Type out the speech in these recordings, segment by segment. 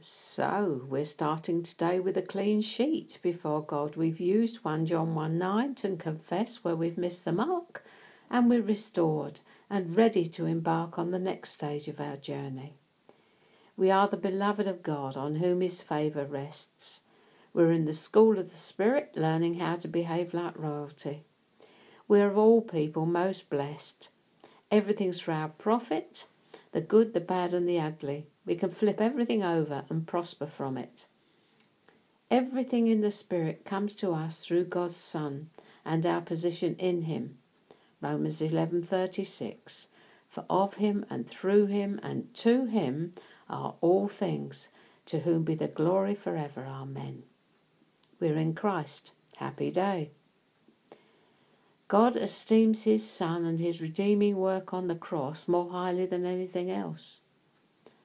So, we're starting today with a clean sheet before God. We've used 1 John 1 9 to confess where we've missed the mark, and we're restored and ready to embark on the next stage of our journey. We are the beloved of God on whom his favour rests. We're in the school of the Spirit, learning how to behave like royalty. We're of all people most blessed. Everything's for our profit the good, the bad, and the ugly. We can flip everything over and prosper from it. Everything in the Spirit comes to us through God's Son and our position in Him. Romans 11:36 For of him and through him and to him are all things to whom be the glory forever amen we're in Christ happy day God esteems his Son and his redeeming work on the cross more highly than anything else.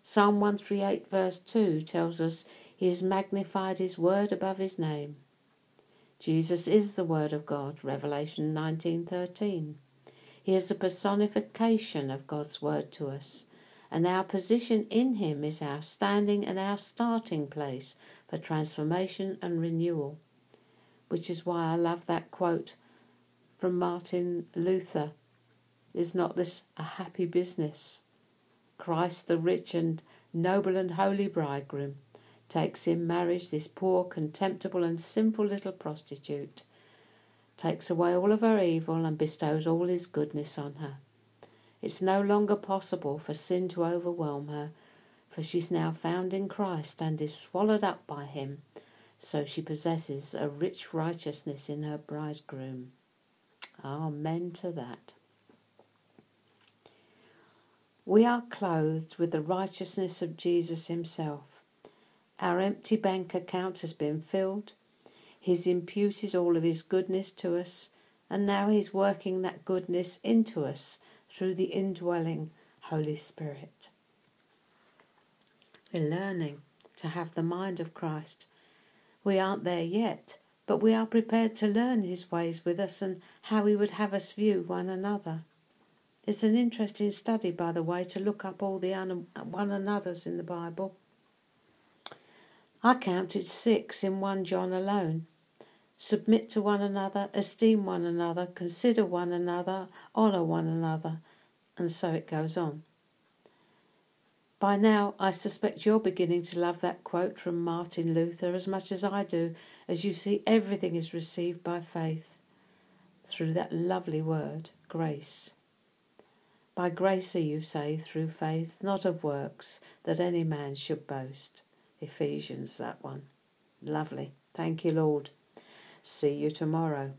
Psalm 138, verse 2 tells us he has magnified his word above his name. Jesus is the word of God, Revelation 19:13. He is the personification of God's word to us, and our position in him is our standing and our starting place for transformation and renewal. Which is why I love that quote from Martin Luther Is not this a happy business? Christ, the rich and noble and holy bridegroom, takes in marriage this poor, contemptible, and sinful little prostitute, takes away all of her evil, and bestows all his goodness on her. It's no longer possible for sin to overwhelm her, for she's now found in Christ and is swallowed up by him, so she possesses a rich righteousness in her bridegroom. Amen to that. We are clothed with the righteousness of Jesus Himself. Our empty bank account has been filled. He's imputed all of His goodness to us, and now He's working that goodness into us through the indwelling Holy Spirit. We're learning to have the mind of Christ. We aren't there yet, but we are prepared to learn his ways with us and how he would have us view one another. It's an interesting study, by the way, to look up all the un- one another's in the Bible. I counted six in 1 John alone. Submit to one another, esteem one another, consider one another, honour one another, and so it goes on. By now, I suspect you're beginning to love that quote from Martin Luther as much as I do, as you see everything is received by faith through that lovely word, grace. By grace are you saved through faith, not of works, that any man should boast. Ephesians, that one. Lovely. Thank you, Lord. See you tomorrow.